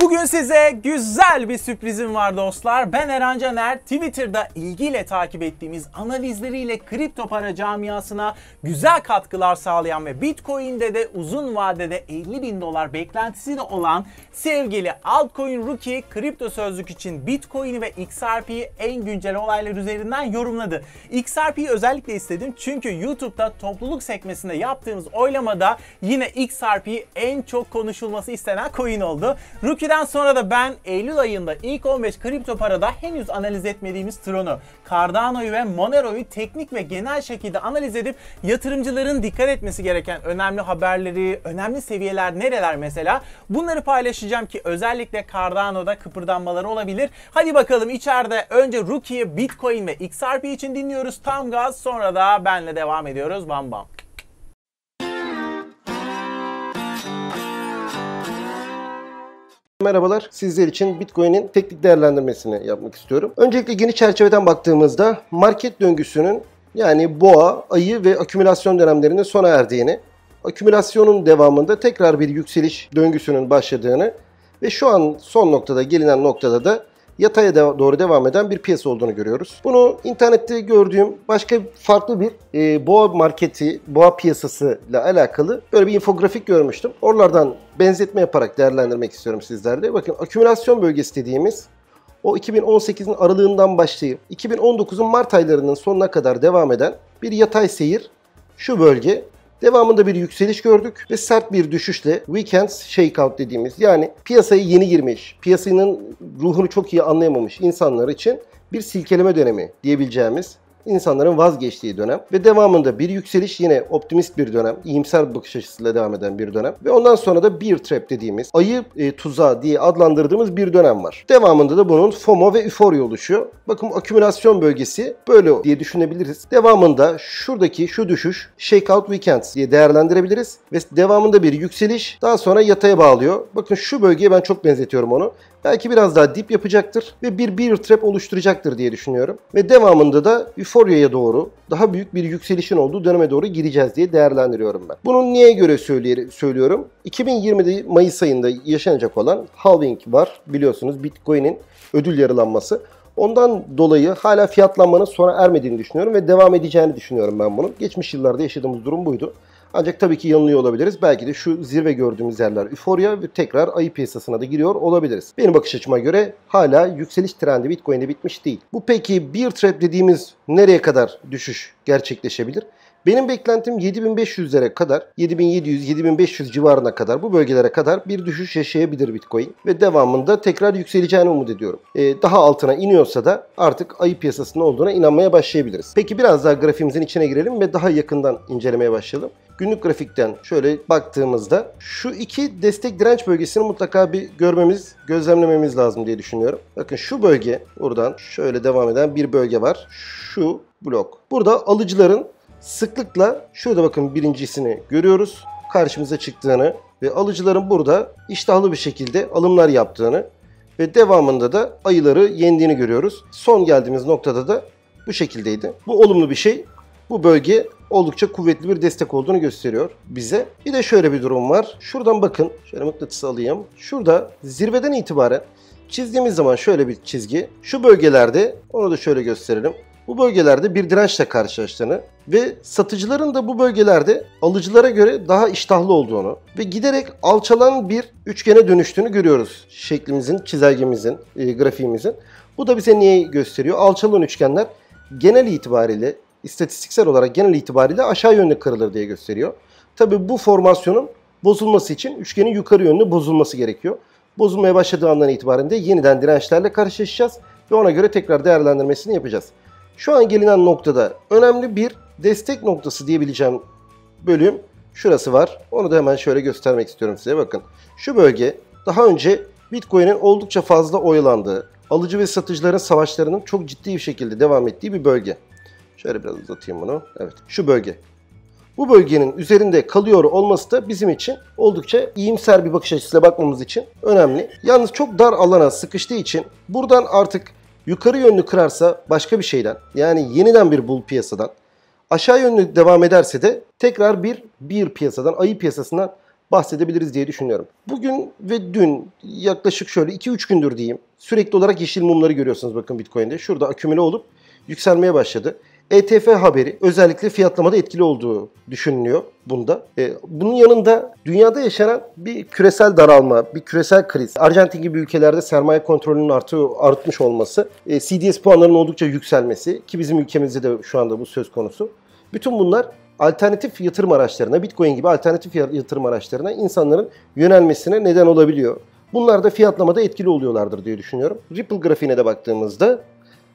Bugün size güzel bir sürprizim var dostlar. Ben Eren Caner. Twitter'da ilgiyle takip ettiğimiz analizleriyle kripto para camiasına güzel katkılar sağlayan ve Bitcoin'de de uzun vadede 50 bin dolar beklentisi de olan sevgili Altcoin Rookie kripto sözlük için Bitcoin'i ve XRP'yi en güncel olaylar üzerinden yorumladı. XRP'yi özellikle istedim çünkü YouTube'da topluluk sekmesinde yaptığımız oylamada yine XRP en çok konuşulması istenen coin oldu. Rookie'den sonra da ben Eylül ayında ilk 15 kripto parada henüz analiz etmediğimiz Tron'u, Cardano'yu ve Monero'yu teknik ve genel şekilde analiz edip yatırımcıların dikkat etmesi gereken önemli haberleri, önemli seviyeler nereler mesela bunları paylaşacağım ki özellikle Cardano'da kıpırdanmaları olabilir. Hadi bakalım içeride önce Rookie'yi Bitcoin ve XRP için dinliyoruz tam gaz sonra da benle devam ediyoruz bam bam. Merhabalar. Sizler için Bitcoin'in teknik değerlendirmesini yapmak istiyorum. Öncelikle geniş çerçeveden baktığımızda market döngüsünün yani boğa, ayı ve akümülasyon dönemlerinin sona erdiğini, akümülasyonun devamında tekrar bir yükseliş döngüsünün başladığını ve şu an son noktada gelinen noktada da yataya doğru devam eden bir piyasa olduğunu görüyoruz. Bunu internette gördüğüm başka farklı bir e, boğa marketi, boğa piyasası ile alakalı böyle bir infografik görmüştüm. Oralardan benzetme yaparak değerlendirmek istiyorum sizlerle. Bakın akümülasyon bölgesi dediğimiz o 2018'in aralığından başlayıp 2019'un Mart aylarının sonuna kadar devam eden bir yatay seyir şu bölge Devamında bir yükseliş gördük ve sert bir düşüşle weekend shakeout dediğimiz yani piyasaya yeni girmiş, piyasanın ruhunu çok iyi anlayamamış insanlar için bir silkeleme dönemi diyebileceğimiz insanların vazgeçtiği dönem ve devamında bir yükseliş yine optimist bir dönem, iyimser bakış açısıyla devam eden bir dönem ve ondan sonra da bear trap dediğimiz ayı e, tuzağı diye adlandırdığımız bir dönem var. Devamında da bunun FOMO ve euforia oluşuyor. Bakın akümülasyon bölgesi böyle diye düşünebiliriz. Devamında şuradaki şu düşüş shakeout weekends diye değerlendirebiliriz ve devamında bir yükseliş daha sonra yataya bağlıyor. Bakın şu bölgeye ben çok benzetiyorum onu. Belki biraz daha dip yapacaktır ve bir bear trap oluşturacaktır diye düşünüyorum. Ve devamında da Euphoria'ya doğru daha büyük bir yükselişin olduğu döneme doğru gireceğiz diye değerlendiriyorum ben. Bunu niye göre söylüyorum? 2020'de Mayıs ayında yaşanacak olan halving var. Biliyorsunuz Bitcoin'in ödül yarılanması. Ondan dolayı hala fiyatlanmanın sona ermediğini düşünüyorum ve devam edeceğini düşünüyorum ben bunun. Geçmiş yıllarda yaşadığımız durum buydu. Ancak tabii ki yanılıyor olabiliriz. Belki de şu zirve gördüğümüz yerler euforia ve tekrar ayı piyasasına da giriyor olabiliriz. Benim bakış açıma göre hala yükseliş trendi Bitcoin'de bitmiş değil. Bu peki bear trap dediğimiz nereye kadar düşüş gerçekleşebilir? Benim beklentim 7500'lere kadar, 7700-7500 civarına kadar, bu bölgelere kadar bir düşüş yaşayabilir Bitcoin. Ve devamında tekrar yükseleceğini umut ediyorum. Ee, daha altına iniyorsa da artık ayı piyasasında olduğuna inanmaya başlayabiliriz. Peki biraz daha grafiğimizin içine girelim ve daha yakından incelemeye başlayalım. Günlük grafikten şöyle baktığımızda şu iki destek direnç bölgesini mutlaka bir görmemiz, gözlemlememiz lazım diye düşünüyorum. Bakın şu bölge buradan şöyle devam eden bir bölge var. Şu blok. Burada alıcıların sıklıkla şurada bakın birincisini görüyoruz. Karşımıza çıktığını ve alıcıların burada iştahlı bir şekilde alımlar yaptığını ve devamında da ayıları yendiğini görüyoruz. Son geldiğimiz noktada da bu şekildeydi. Bu olumlu bir şey. Bu bölge oldukça kuvvetli bir destek olduğunu gösteriyor bize. Bir de şöyle bir durum var. Şuradan bakın. Şöyle mıknatısı alayım. Şurada zirveden itibaren çizdiğimiz zaman şöyle bir çizgi. Şu bölgelerde onu da şöyle gösterelim. Bu bölgelerde bir dirençle karşılaştığını ve satıcıların da bu bölgelerde alıcılara göre daha iştahlı olduğunu ve giderek alçalan bir üçgene dönüştüğünü görüyoruz. Şeklimizin, çizelgemizin, e, grafiğimizin. Bu da bize niye gösteriyor? Alçalan üçgenler genel itibariyle istatistiksel olarak genel itibariyle aşağı yönlü kırılır diye gösteriyor. Tabi bu formasyonun bozulması için üçgenin yukarı yönlü bozulması gerekiyor. Bozulmaya başladığı andan itibaren de yeniden dirençlerle karşılaşacağız ve ona göre tekrar değerlendirmesini yapacağız. Şu an gelinen noktada önemli bir destek noktası diyebileceğim bölüm şurası var. Onu da hemen şöyle göstermek istiyorum size. Bakın şu bölge daha önce Bitcoin'in oldukça fazla oyalandığı, alıcı ve satıcıların savaşlarının çok ciddi bir şekilde devam ettiği bir bölge. Şöyle biraz uzatayım bunu. Evet şu bölge. Bu bölgenin üzerinde kalıyor olması da bizim için oldukça iyimser bir bakış açısıyla bakmamız için önemli. Yalnız çok dar alana sıkıştığı için buradan artık yukarı yönlü kırarsa başka bir şeyden yani yeniden bir bull piyasadan aşağı yönlü devam ederse de tekrar bir bir piyasadan ayı piyasasından bahsedebiliriz diye düşünüyorum. Bugün ve dün yaklaşık şöyle 2-3 gündür diyeyim sürekli olarak yeşil mumları görüyorsunuz bakın Bitcoin'de. Şurada akümüle olup yükselmeye başladı. ETF haberi özellikle fiyatlamada etkili olduğu düşünülüyor bunda. E, bunun yanında dünyada yaşanan bir küresel daralma, bir küresel kriz, Arjantin gibi ülkelerde sermaye kontrolünün artı, artmış olması, e, CDS puanlarının oldukça yükselmesi ki bizim ülkemizde de şu anda bu söz konusu. Bütün bunlar alternatif yatırım araçlarına, Bitcoin gibi alternatif yatırım araçlarına insanların yönelmesine neden olabiliyor. Bunlar da fiyatlamada etkili oluyorlardır diye düşünüyorum. Ripple grafiğine de baktığımızda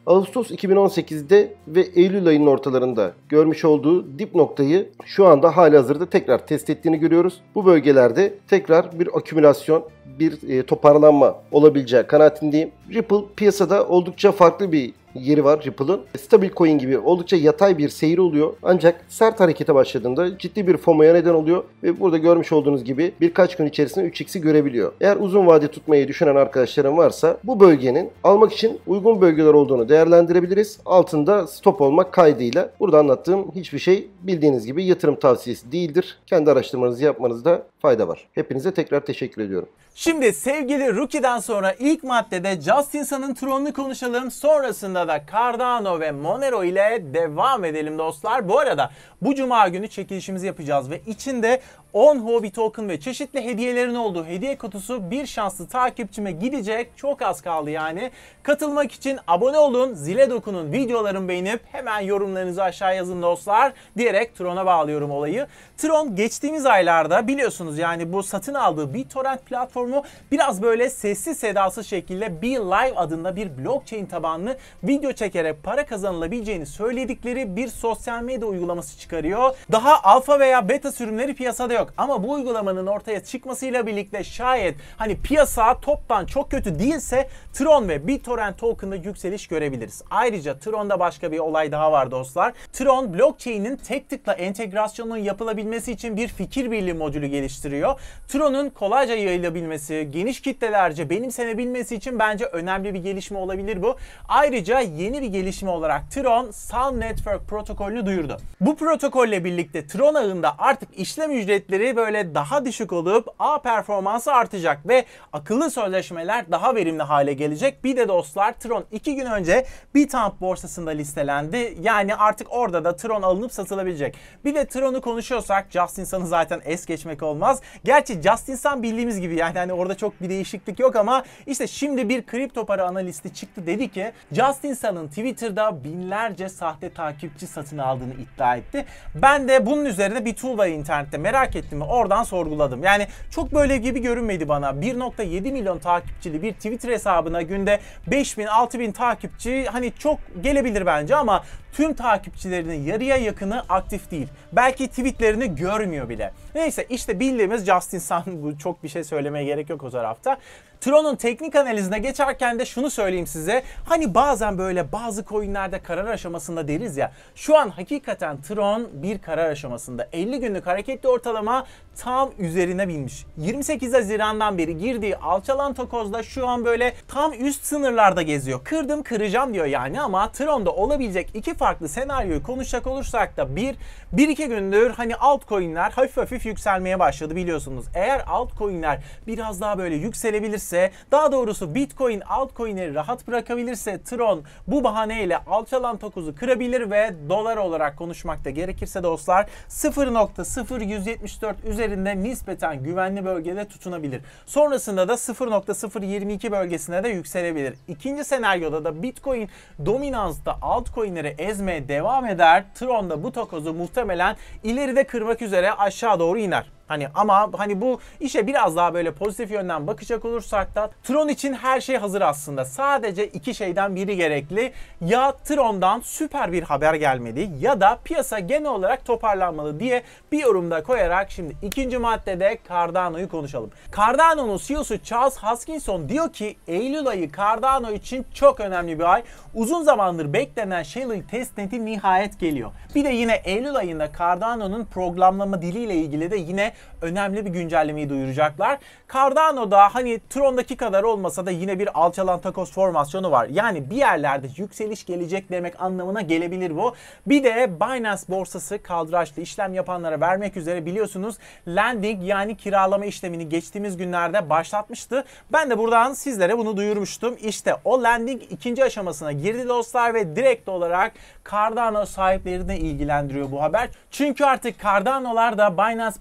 Ağustos 2018'de ve Eylül ayının ortalarında görmüş olduğu dip noktayı şu anda hali hazırda tekrar test ettiğini görüyoruz. Bu bölgelerde tekrar bir akümülasyon, bir e, toparlanma olabileceği kanaatindeyim. Ripple piyasada oldukça farklı bir yeri var Ripple'ın. Stabil coin gibi oldukça yatay bir seyir oluyor. Ancak sert harekete başladığında ciddi bir FOMO'ya neden oluyor ve burada görmüş olduğunuz gibi birkaç gün içerisinde 3x'i görebiliyor. Eğer uzun vade tutmayı düşünen arkadaşlarım varsa bu bölgenin almak için uygun bölgeler olduğunu değerlendirebiliriz. Altında stop olmak kaydıyla. Burada anlattığım hiçbir şey bildiğiniz gibi yatırım tavsiyesi değildir. Kendi araştırmanızı yapmanızda fayda var. Hepinize tekrar teşekkür ediyorum. Şimdi sevgili Rookie'den sonra ilk maddede Justin Sun'ın tronunu konuşalım. Sonrasında da Cardano ve Monero ile devam edelim dostlar. Bu arada bu cuma günü çekilişimizi yapacağız ve içinde 10 Hobby Token ve çeşitli hediyelerin olduğu hediye kutusu bir şanslı takipçime gidecek. Çok az kaldı yani. Katılmak için abone olun, zile dokunun, videolarımı beğenip hemen yorumlarınızı aşağı yazın dostlar. Diyerek Tron'a bağlıyorum olayı. Tron geçtiğimiz aylarda biliyorsunuz yani bu satın aldığı BitTorrent platformu biraz böyle sessiz sedasız şekilde Be Live adında bir blockchain tabanlı video çekerek para kazanılabileceğini söyledikleri bir sosyal medya uygulaması çıkarıyor. Daha alfa veya beta sürümleri piyasada yok. Ama bu uygulamanın ortaya çıkmasıyla birlikte şayet hani piyasa toptan çok kötü değilse Tron ve BitTorrent token'da yükseliş görebiliriz. Ayrıca Tron'da başka bir olay daha var dostlar. Tron blockchain'in tek tıkla entegrasyonunun yapılabilmesi için bir fikir birliği modülü geliştiriyor. Tron'un kolayca yayılabilmesi, geniş kitlelerce benimsenebilmesi için bence önemli bir gelişme olabilir bu. Ayrıca yeni bir gelişme olarak Tron Sun Network protokolünü duyurdu. Bu protokolle birlikte Tron ağında artık işlem ücretleri böyle daha düşük olup ağ performansı artacak ve akıllı sözleşmeler daha verimli hale gelecek. Bir de dostlar Tron 2 gün önce Bitstamp borsasında listelendi. Yani artık orada da Tron alınıp satılabilecek. Bir de Tron'u konuşuyorsak Justin Sun'ı zaten es geçmek olmaz. Gerçi Justin Sun bildiğimiz gibi yani hani orada çok bir değişiklik yok ama işte şimdi bir kripto para analisti çıktı dedi ki Justin Sun'ın Twitter'da binlerce sahte takipçi satın aldığını iddia etti. Ben de bunun üzerine bir var internette merak ettim oradan sorguladım. Yani çok böyle gibi görünmedi bana. 1.7 milyon takipçili bir Twitter hesabına günde 5000 6000 takipçi hani çok gelebilir bence ama tüm takipçilerinin yarıya yakını aktif değil. Belki tweetlerini görmüyor bile. Neyse işte bildiğimiz Justin Sun bu çok bir şey söylemeye gerek yok o tarafta. Tron'un teknik analizine geçerken de şunu söyleyeyim size. Hani bazen böyle bazı coinlerde karar aşamasında deriz ya. Şu an hakikaten Tron bir karar aşamasında. 50 günlük hareketli ortalama tam üzerine binmiş. 28 Haziran'dan beri girdiği alçalan takozda şu an böyle tam üst sınırlarda geziyor. Kırdım kıracağım diyor yani ama Tron'da olabilecek iki farklı senaryoyu konuşacak olursak da bir, bir iki gündür hani altcoin'ler hafif hafif yükselmeye başladı biliyorsunuz. Eğer altcoin'ler biraz daha böyle yükselebilirse daha doğrusu Bitcoin altcoin'leri rahat bırakabilirse Tron bu bahaneyle alçalan takozu kırabilir ve dolar olarak konuşmakta gerekirse dostlar 0.0174 üzerinde nispeten güvenli bölgede tutunabilir. Sonrasında da 0.022 bölgesine de yükselebilir. İkinci senaryoda da Bitcoin dominansta altcoin'leri ezmeye devam eder. Tron da bu takozu muhtemelen ileride kırmak üzere aşağı doğru iner. Hani ama hani bu işe biraz daha böyle pozitif yönden bakacak olursak da Tron için her şey hazır aslında. Sadece iki şeyden biri gerekli. Ya Tron'dan süper bir haber gelmedi ya da piyasa genel olarak toparlanmalı diye bir yorumda koyarak şimdi ikinci maddede Cardano'yu konuşalım. Cardano'nun CEO'su Charles Hoskinson diyor ki Eylül ayı Cardano için çok önemli bir ay. Uzun zamandır beklenen Shelley testneti nihayet geliyor. Bir de yine Eylül ayında Cardano'nun programlama diliyle ilgili de yine önemli bir güncellemeyi duyuracaklar. Cardano'da hani Tron'daki kadar olmasa da yine bir alçalan takoz formasyonu var. Yani bir yerlerde yükseliş gelecek demek anlamına gelebilir bu. Bir de Binance borsası kaldıraçlı işlem yapanlara vermek üzere biliyorsunuz lending yani kiralama işlemini geçtiğimiz günlerde başlatmıştı. Ben de buradan sizlere bunu duyurmuştum. İşte o lending ikinci aşamasına girdi dostlar ve direkt olarak Cardano sahiplerini ilgilendiriyor bu haber. Çünkü artık Cardano'lar da Binance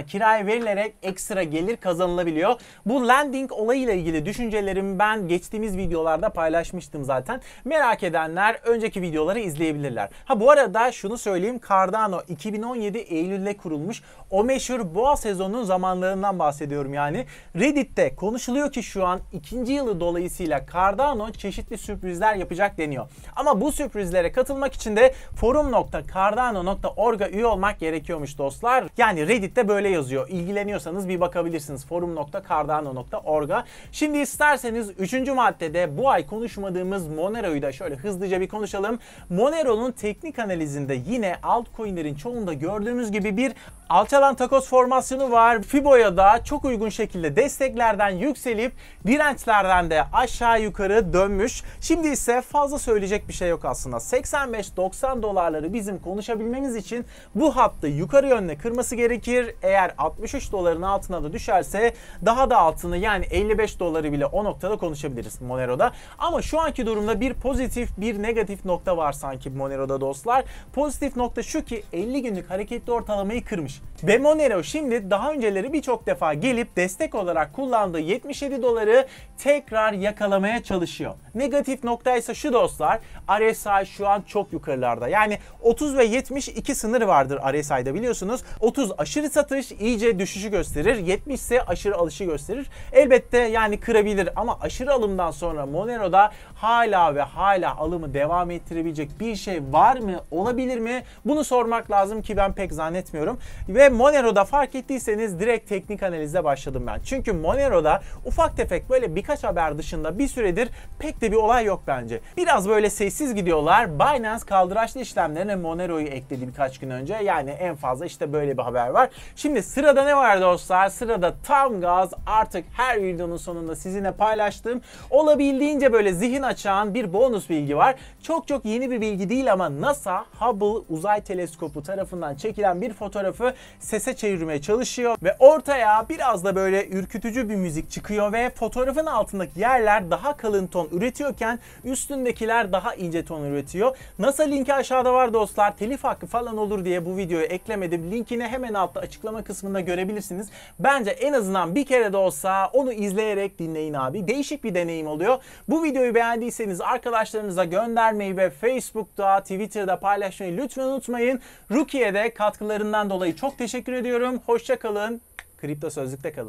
borsasına kiraya verilerek ekstra gelir kazanılabiliyor. Bu lending olayıyla ilgili düşüncelerimi ben geçtiğimiz videolarda paylaşmıştım zaten. Merak edenler önceki videoları izleyebilirler. Ha bu arada şunu söyleyeyim Cardano 2017 Eylül'de kurulmuş. O meşhur boğa sezonunun zamanlarından bahsediyorum yani. Reddit'te konuşuluyor ki şu an ikinci yılı dolayısıyla Cardano çeşitli sürprizler yapacak deniyor. Ama bu sürprizlere katılmak için de forum.cardano.org'a üye olmak gerekiyormuş dostlar. Yani Reddit'te böyle yazıyor. İlgileniyorsanız bir bakabilirsiniz forum.cardano.org'a. Şimdi isterseniz 3. maddede bu ay konuşmadığımız Monero'yu da şöyle hızlıca bir konuşalım. Monero'nun teknik analizinde yine altcoin'lerin çoğunda gördüğümüz gibi bir alçalan takoz formasyonu var. Fibo'ya da çok uygun şekilde desteklerden yükselip dirençlerden de aşağı yukarı dönmüş. Şimdi ise fazla söyleyecek bir şey yok aslında. 85-90 dolarları bizim konuşabilmemiz için bu hattı yukarı yönde kırması gerekir. Eğer 63 doların altına da düşerse daha da altını yani 55 doları bile o noktada konuşabiliriz Monero'da. Ama şu anki durumda bir pozitif bir negatif nokta var sanki Monero'da dostlar. Pozitif nokta şu ki 50 günlük hareketli ortalamayı kırmış. Ve Monero şimdi daha önceleri birçok defa gelip destek olarak kullandığı 77 doları tekrar yakalamaya çalışıyor. Negatif nokta ise şu dostlar. RSI şu an çok yukarılarda. Yani 30 ve 72 sınırı vardır RSI'da biliyorsunuz. 30 aşırı satış iyice düşüşü gösterir. 70 ise aşırı alışı gösterir. Elbette yani kırabilir ama aşırı alımdan sonra Monero'da hala ve hala alımı devam ettirebilecek bir şey var mı? Olabilir mi? Bunu sormak lazım ki ben pek zannetmiyorum. Ve Monero'da fark ettiyseniz direkt teknik analize başladım ben. Çünkü Monero'da ufak tefek böyle birkaç haber dışında bir süredir pek de bir olay yok bence. Biraz böyle sessiz gidiyorlar. Binance kaldıraçlı işlemlerine Monero'yu ekledi birkaç gün önce. Yani en fazla işte böyle bir haber var. Şimdi sırada ne var dostlar? Sırada tam gaz artık her videonun sonunda sizinle paylaştığım olabildiğince böyle zihin açan bir bonus bilgi var. Çok çok yeni bir bilgi değil ama NASA Hubble uzay teleskopu tarafından çekilen bir fotoğrafı sese çevirmeye çalışıyor ve ortaya biraz da böyle ürkütücü bir müzik çıkıyor ve fotoğrafın altındaki yerler daha kalın ton üretiyorken üstündekiler daha ince ton üretiyor. NASA linki aşağıda var dostlar. Telif hakkı falan olur diye bu videoyu eklemedim. Linkini hemen altta açıklama kısmında görebilirsiniz. Bence en azından bir kere de olsa onu izleyerek dinleyin abi. Değişik bir deneyim oluyor. Bu videoyu beğendiyseniz arkadaşlarınıza göndermeyi ve Facebook'ta, Twitter'da paylaşmayı lütfen unutmayın. Rukiye'de katkılarından dolayı çok teşekkür ediyorum. Hoşça kalın. Kripto Sözlük'te kalın.